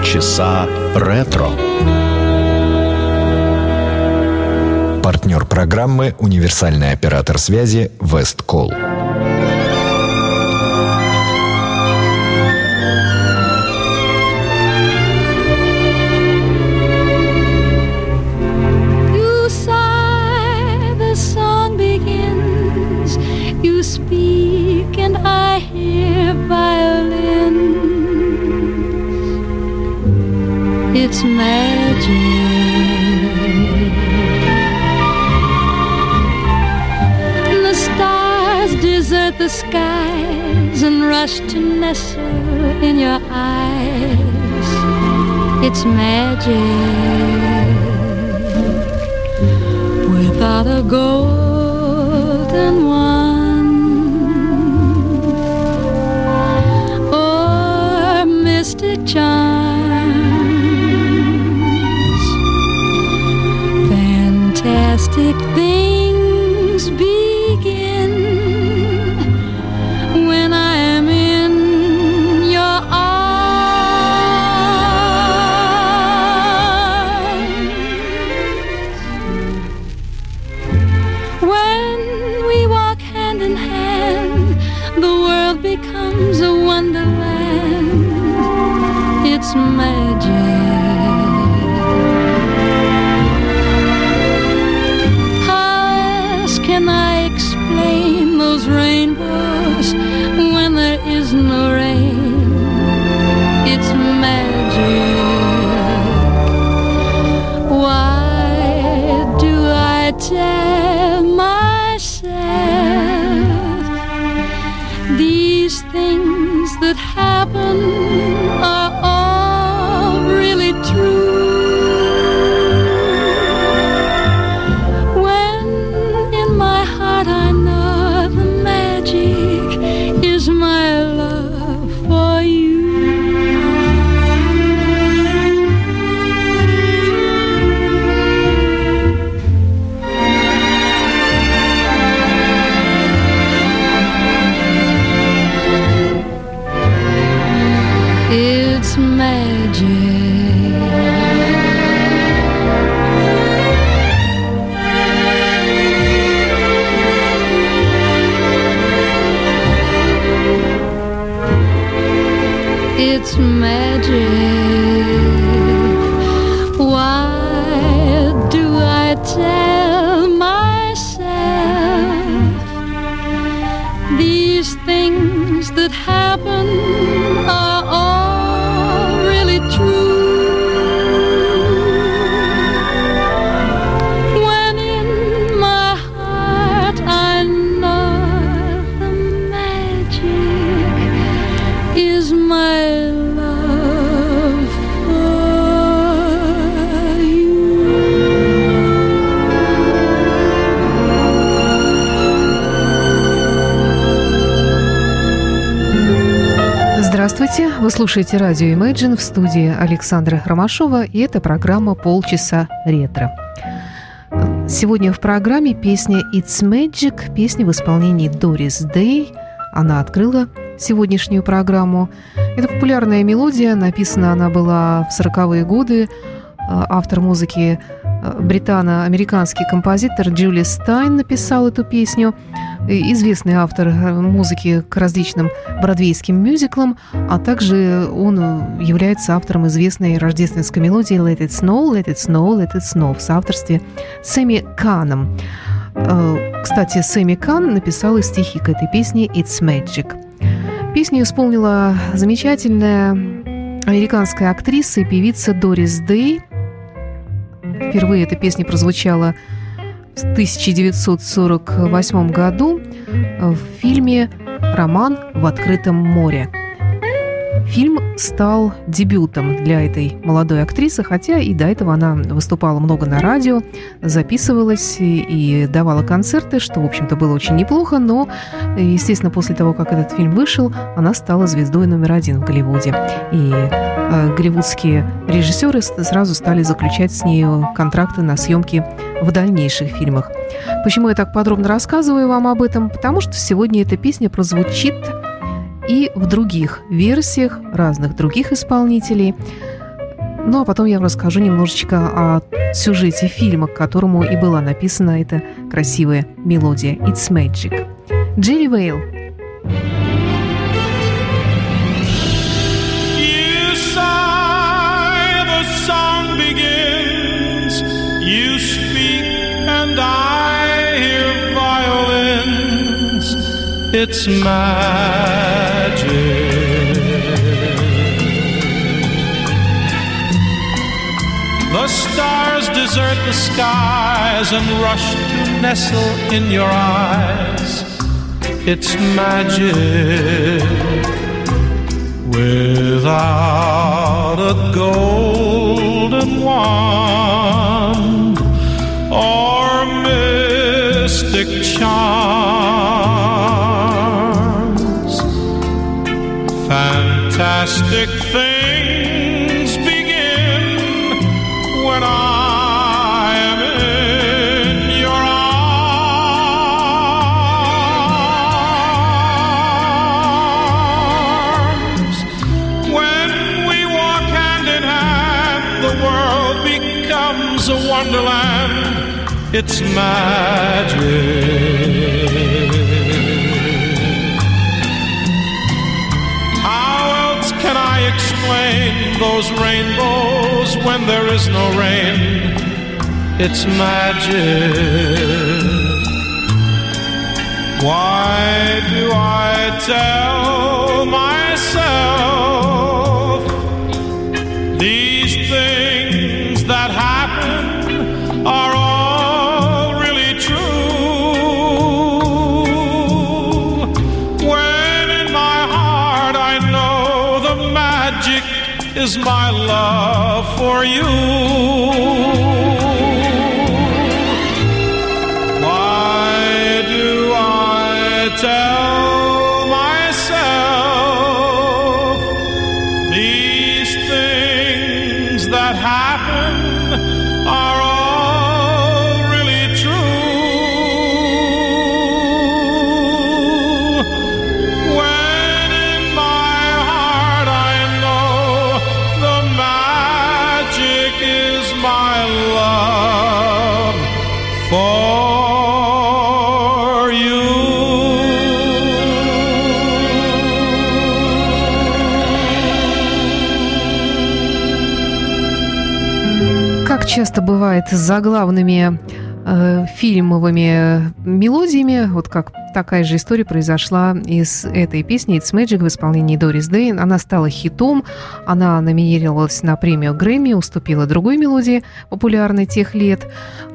Полчаса ретро. Партнер программы «Универсальный оператор связи Весткол». Rush to nestle in your eyes. It's magic without a golden one or mystic charms. Fantastic things Вы слушаете радио Imagine в студии Александра Ромашова, и это программа «Полчаса ретро». Сегодня в программе песня «It's Magic», песня в исполнении Дорис Дэй. Она открыла сегодняшнюю программу. Это популярная мелодия, написана она была в 40-е годы. Автор музыки э, британо-американский композитор Джули Стайн написал эту песню. И Известный автор э, музыки к различным бродвейским мюзиклам, а также он является автором известной рождественской мелодии «Let it snow, let it snow, let it snow» в соавторстве с Сэмми Каном. Э, Кстати, Сэмми Кан написал и стихи к этой песне «It's Magic». Песню исполнила замечательная американская актриса и певица Дорис Дэй. Впервые эта песня прозвучала в 1948 году в фильме «Роман в открытом море». Фильм стал дебютом для этой молодой актрисы, хотя и до этого она выступала много на радио, записывалась и, давала концерты, что, в общем-то, было очень неплохо, но, естественно, после того, как этот фильм вышел, она стала звездой номер один в Голливуде. И э, голливудские режиссеры сразу стали заключать с нею контракты на съемки в дальнейших фильмах. Почему я так подробно рассказываю вам об этом? Потому что сегодня эта песня прозвучит и в других версиях разных других исполнителей. Ну а потом я вам расскажу немножечко о сюжете фильма, к которому и была написана эта красивая мелодия «It's Magic». Джерри Вейл You sigh, magic. The stars desert the skies and rush to nestle in your eyes. It's magic without a golden wand or mystic charms. It's magic. How else can I explain those rainbows when there is no rain? It's magic. Why do I tell часто бывает с заглавными э, фильмовыми мелодиями, вот как такая же история произошла из этой песни «It's Magic» в исполнении Дорис Дейн. Она стала хитом, она номинировалась на премию Грэмми, уступила другой мелодии, популярной тех лет,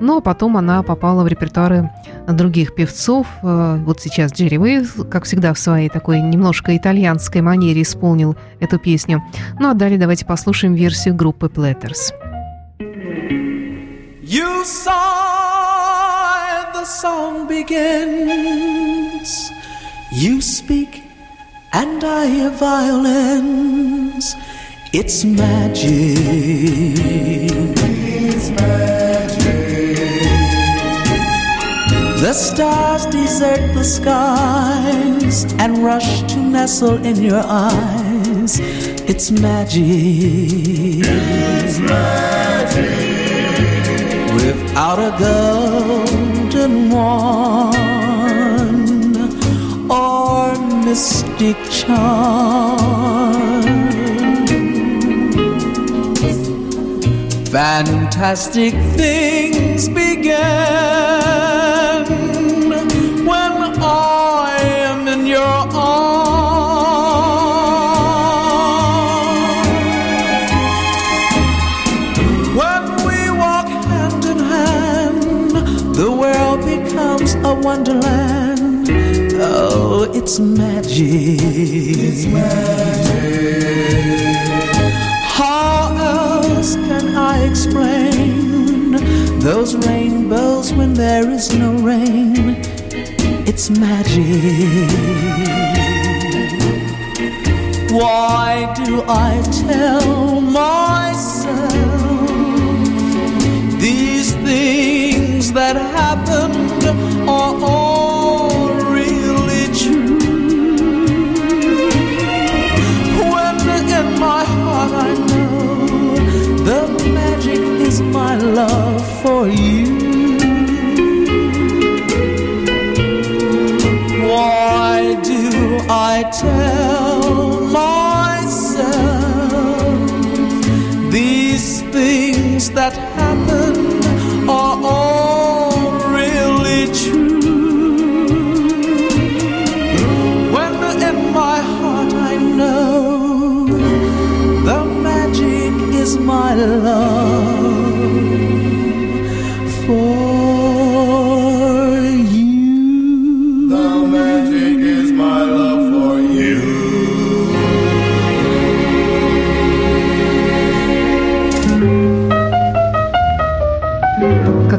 но потом она попала в репертуары других певцов. Э, Вот сейчас Джерри Уэйв, как всегда, в своей такой немножко итальянской манере исполнил эту песню. Ну а далее давайте послушаем версию группы Platters. You sigh, the song begins. You speak, and I hear violins. It's magic. It's magic. The stars desert the skies and rush to nestle in your eyes. It's magic. It's magic without a golden wand or mystic charm. Fantastic things begin wonderland. Oh, it's magic. It's magic. How else can I explain those rainbows when there is no rain? It's magic. Why do I tell myself these things that happened are all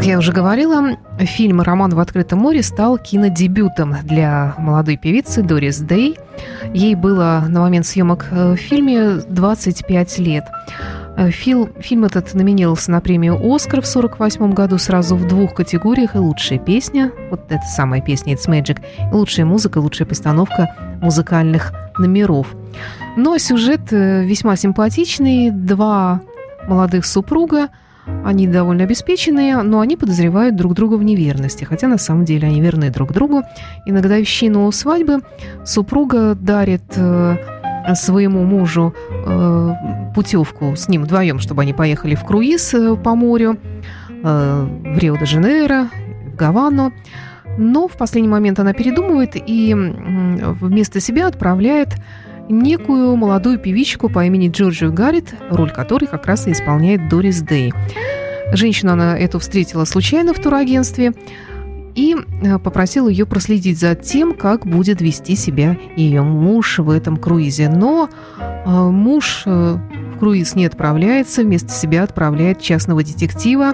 я уже говорила, фильм «Роман в открытом море» стал кинодебютом для молодой певицы Дорис Дэй. Ей было на момент съемок э, в фильме 25 лет. Э, Фил, фильм этот номинировался на премию «Оскар» в 1948 году сразу в двух категориях. И лучшая песня, вот эта самая песня «It's Magic», и лучшая музыка, лучшая постановка музыкальных номеров. Но сюжет э, весьма симпатичный. Два молодых супруга – они довольно обеспеченные, но они подозревают друг друга в неверности, хотя на самом деле они верны друг другу. И на годовщину свадьбы супруга дарит э, своему мужу э, путевку с ним вдвоем, чтобы они поехали в круиз э, по морю, э, в Рио-де-Жанейро, в Гавану. Но в последний момент она передумывает и вместо себя отправляет некую молодую певичку по имени Джорджию Гаррит, роль которой как раз и исполняет Дорис Дэй. Женщину она эту встретила случайно в турагентстве и э, попросила ее проследить за тем, как будет вести себя ее муж в этом круизе. Но э, муж э, в круиз не отправляется, вместо себя отправляет частного детектива.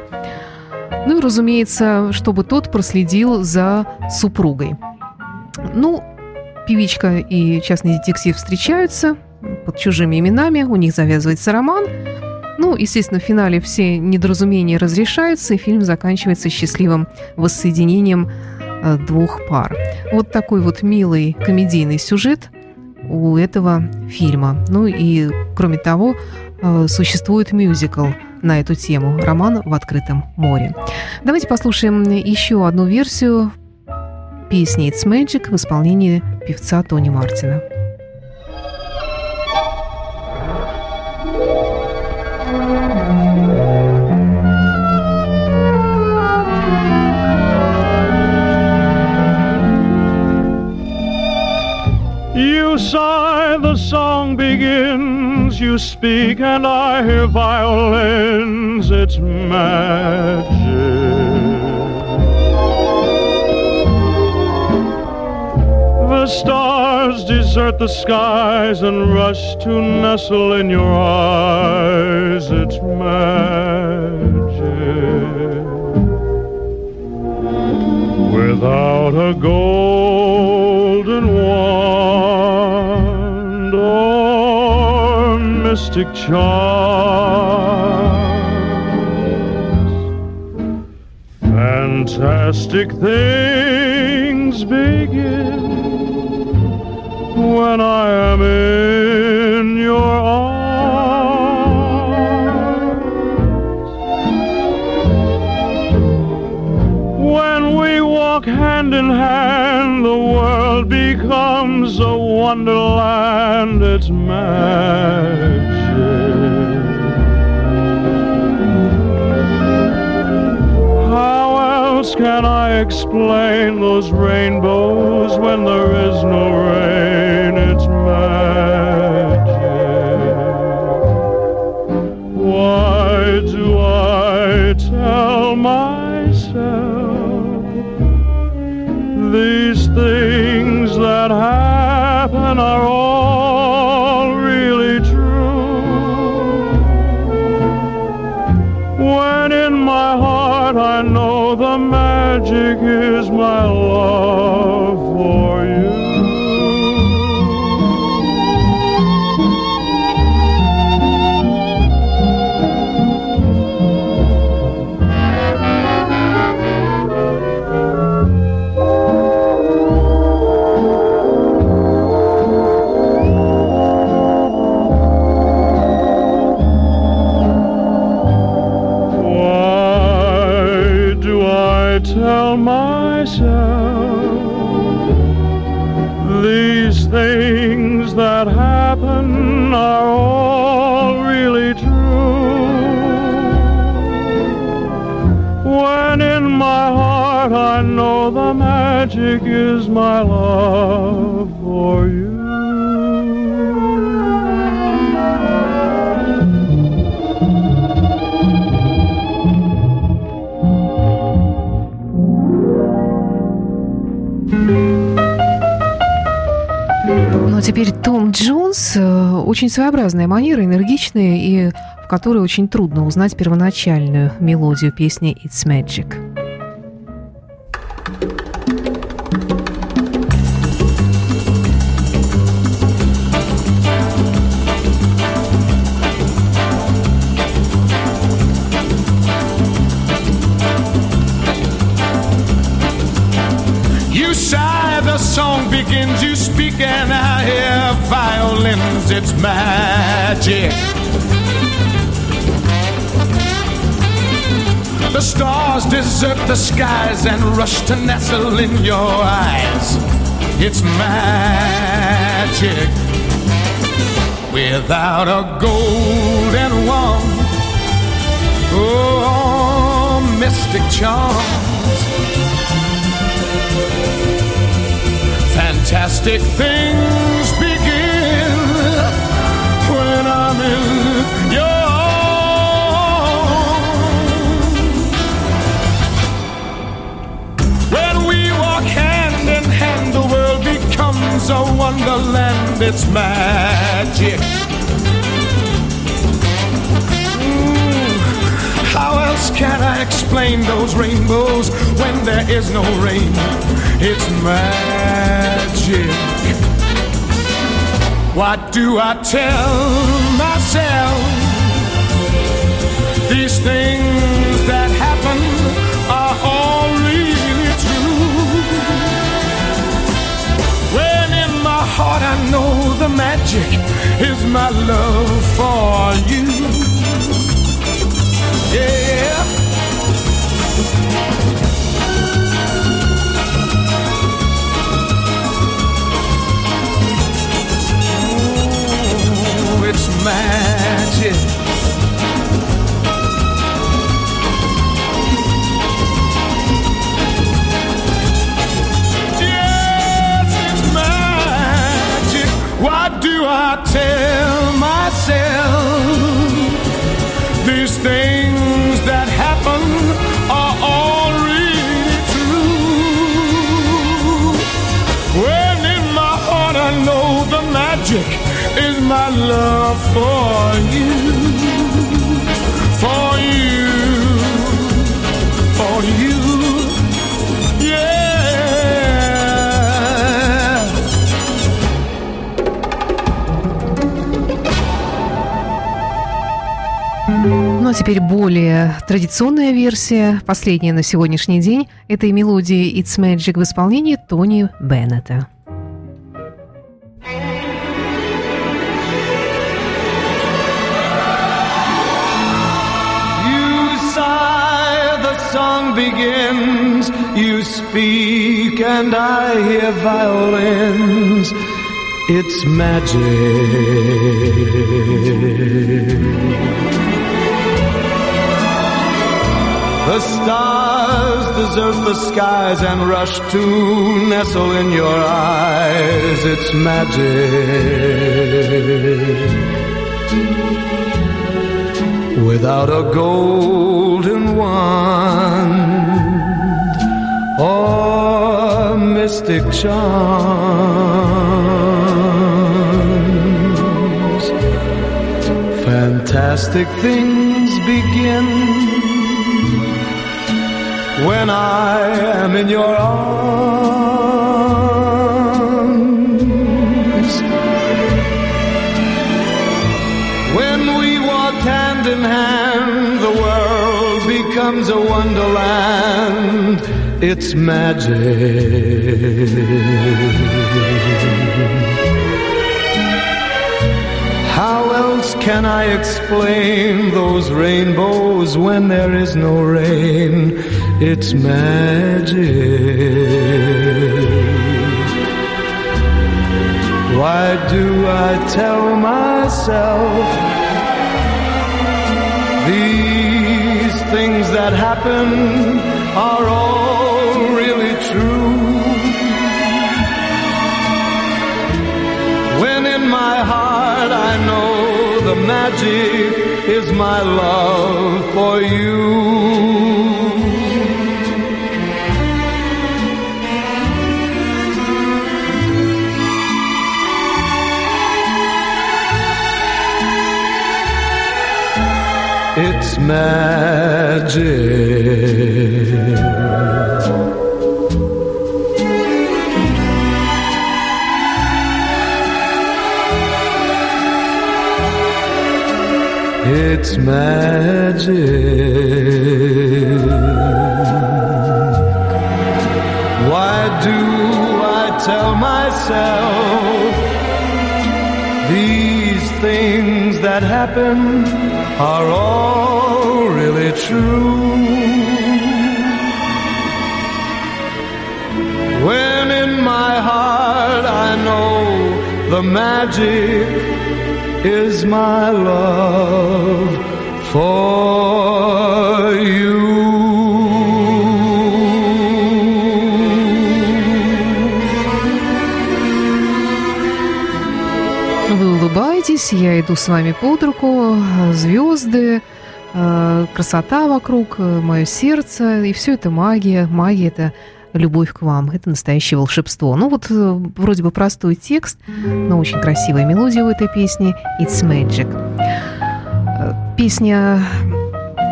Ну и, разумеется, чтобы тот проследил за супругой. Ну, певичка и частный детектив встречаются под чужими именами, у них завязывается роман. Ну, естественно, в финале все недоразумения разрешаются, и фильм заканчивается счастливым воссоединением э, двух пар. Вот такой вот милый комедийный сюжет у этого фильма. Ну и, кроме того, э, существует мюзикл на эту тему «Роман в открытом море». Давайте послушаем еще одну версию песни «It's Magic» в исполнении певца Тони Мартина. You sigh, the song begins. You speak, and I hear violins. It's magic. The stars desert the skies and rush to nestle in your eyes. It's magic. Without a golden wand or mystic charms, fantastic things begin when I am in your arms. When we walk hand in hand, the world becomes a wonderland. It's magic. How else can I explain those rainbows when there is no magic is my love for you. Ну а теперь Том Джонс. э, Очень своеобразная манера, энергичная и в которой очень трудно узнать первоначальную мелодию песни «It's Magic». It's magic. The stars desert the skies and rush to nestle in your eyes. It's magic. Without a golden wand, oh, mystic charms. Fantastic things when we walk hand in hand, the world becomes a wonderland. It's magic. Mm, How else can I explain those rainbows when there is no rain? It's magic. What do I tell myself? These things that happen are all really true. When in my heart I know the magic is my love for Ну а теперь более традиционная версия, последняя на сегодняшний день, этой мелодии «It's Magic» в исполнении Тони Беннета. Begins. You speak, and I hear violins. It's magic. The stars desert the skies and rush to nestle in your eyes. It's magic without a golden wand or mystic charms. Fantastic things begin when I am in your arms. Becomes a wonderland. It's magic. How else can I explain those rainbows when there is no rain? It's magic. Why do I tell myself these that happen are all really true? When in my heart I know the magic is my love for you. It's magic. It's magic. Why do I tell myself these things that happen are all really true? When in my heart I know the magic is my love for you. Вы улыбаетесь, я иду с вами под руку, звезды, э, красота вокруг, мое сердце, и все это магия. Магия – это любовь к вам, это настоящее волшебство. Ну вот э, вроде бы простой текст, но очень красивая мелодия у этой песни «It's Magic». Э, Песня,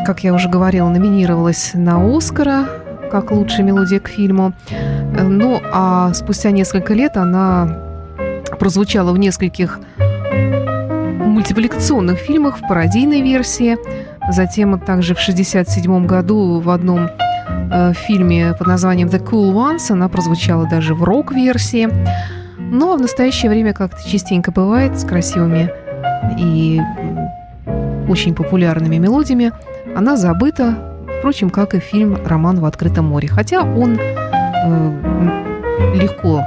как я уже говорила, номинировалась на «Оскара», как лучшая мелодия к фильму. Э, Ну, а спустя несколько лет она прозвучала в нескольких мультипликационных фильмах в пародийной версии. Затем также в 1967 году в одном э, фильме под названием The Cool Ones она прозвучала даже в рок-версии. Но в настоящее время, как это частенько бывает, с красивыми и очень популярными мелодиями, она забыта, впрочем, как и фильм «Роман в открытом море». Хотя он э, легко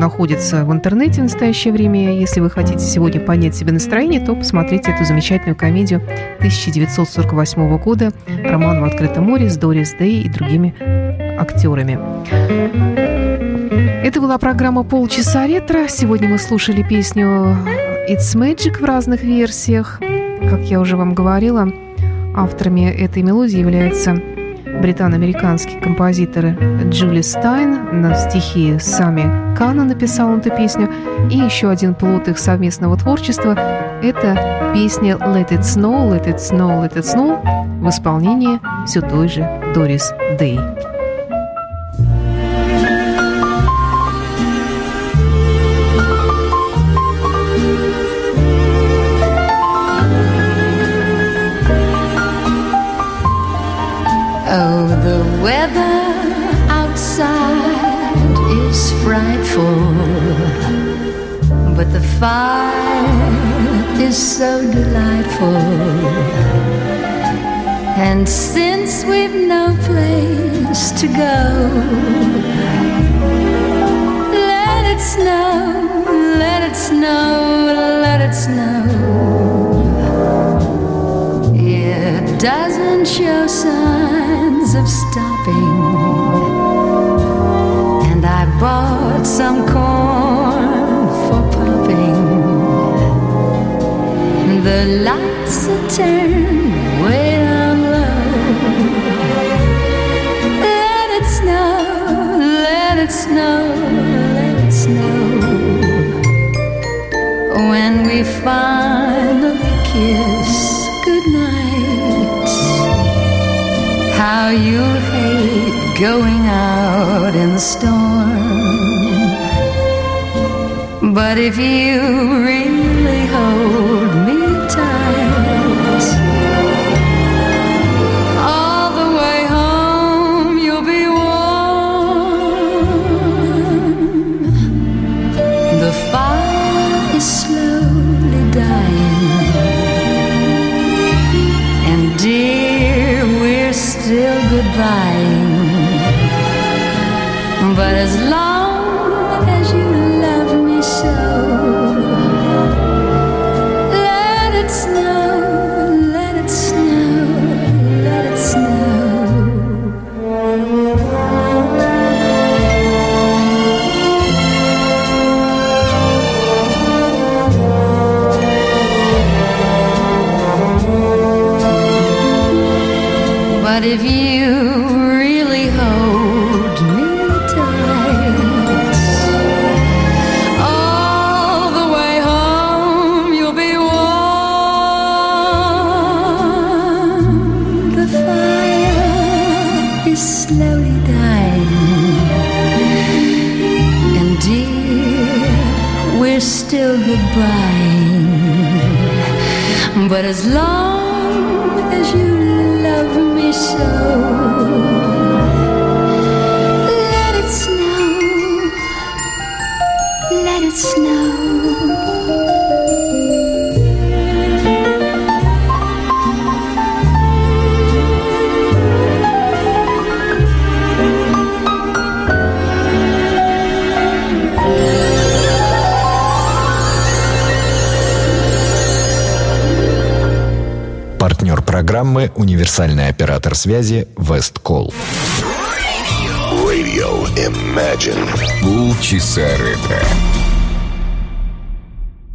находится в интернете в настоящее время. Если вы хотите сегодня поднять себе настроение, то посмотрите эту замечательную комедию 1948 года «Роман в открытом море» с Дорис Дэй и другими актерами. Это была программа «Полчаса ретро». Сегодня мы слушали песню «It's Magic» в разных версиях. Как я уже вам говорила, авторами этой мелодии являются британо-американский композитор Джули Стайн. На стихи сами Кана написал эту песню. И еще один плод их совместного творчества – это песня «Let it snow, let it snow, let it snow» в исполнении все той же Дорис Дэй. So delightful. And since we've no place to go, let it snow, let it snow, let it snow. It doesn't show signs of stopping. And I bought some corn low. Let it snow, let it snow, let it snow. When we finally kiss goodnight, how you'll hate going out in the storm. But if you really hold goodbying. But as long goodbye. But as long программы универсальный оператор связи Весткол. Radio Imagine. Полчаса ретро.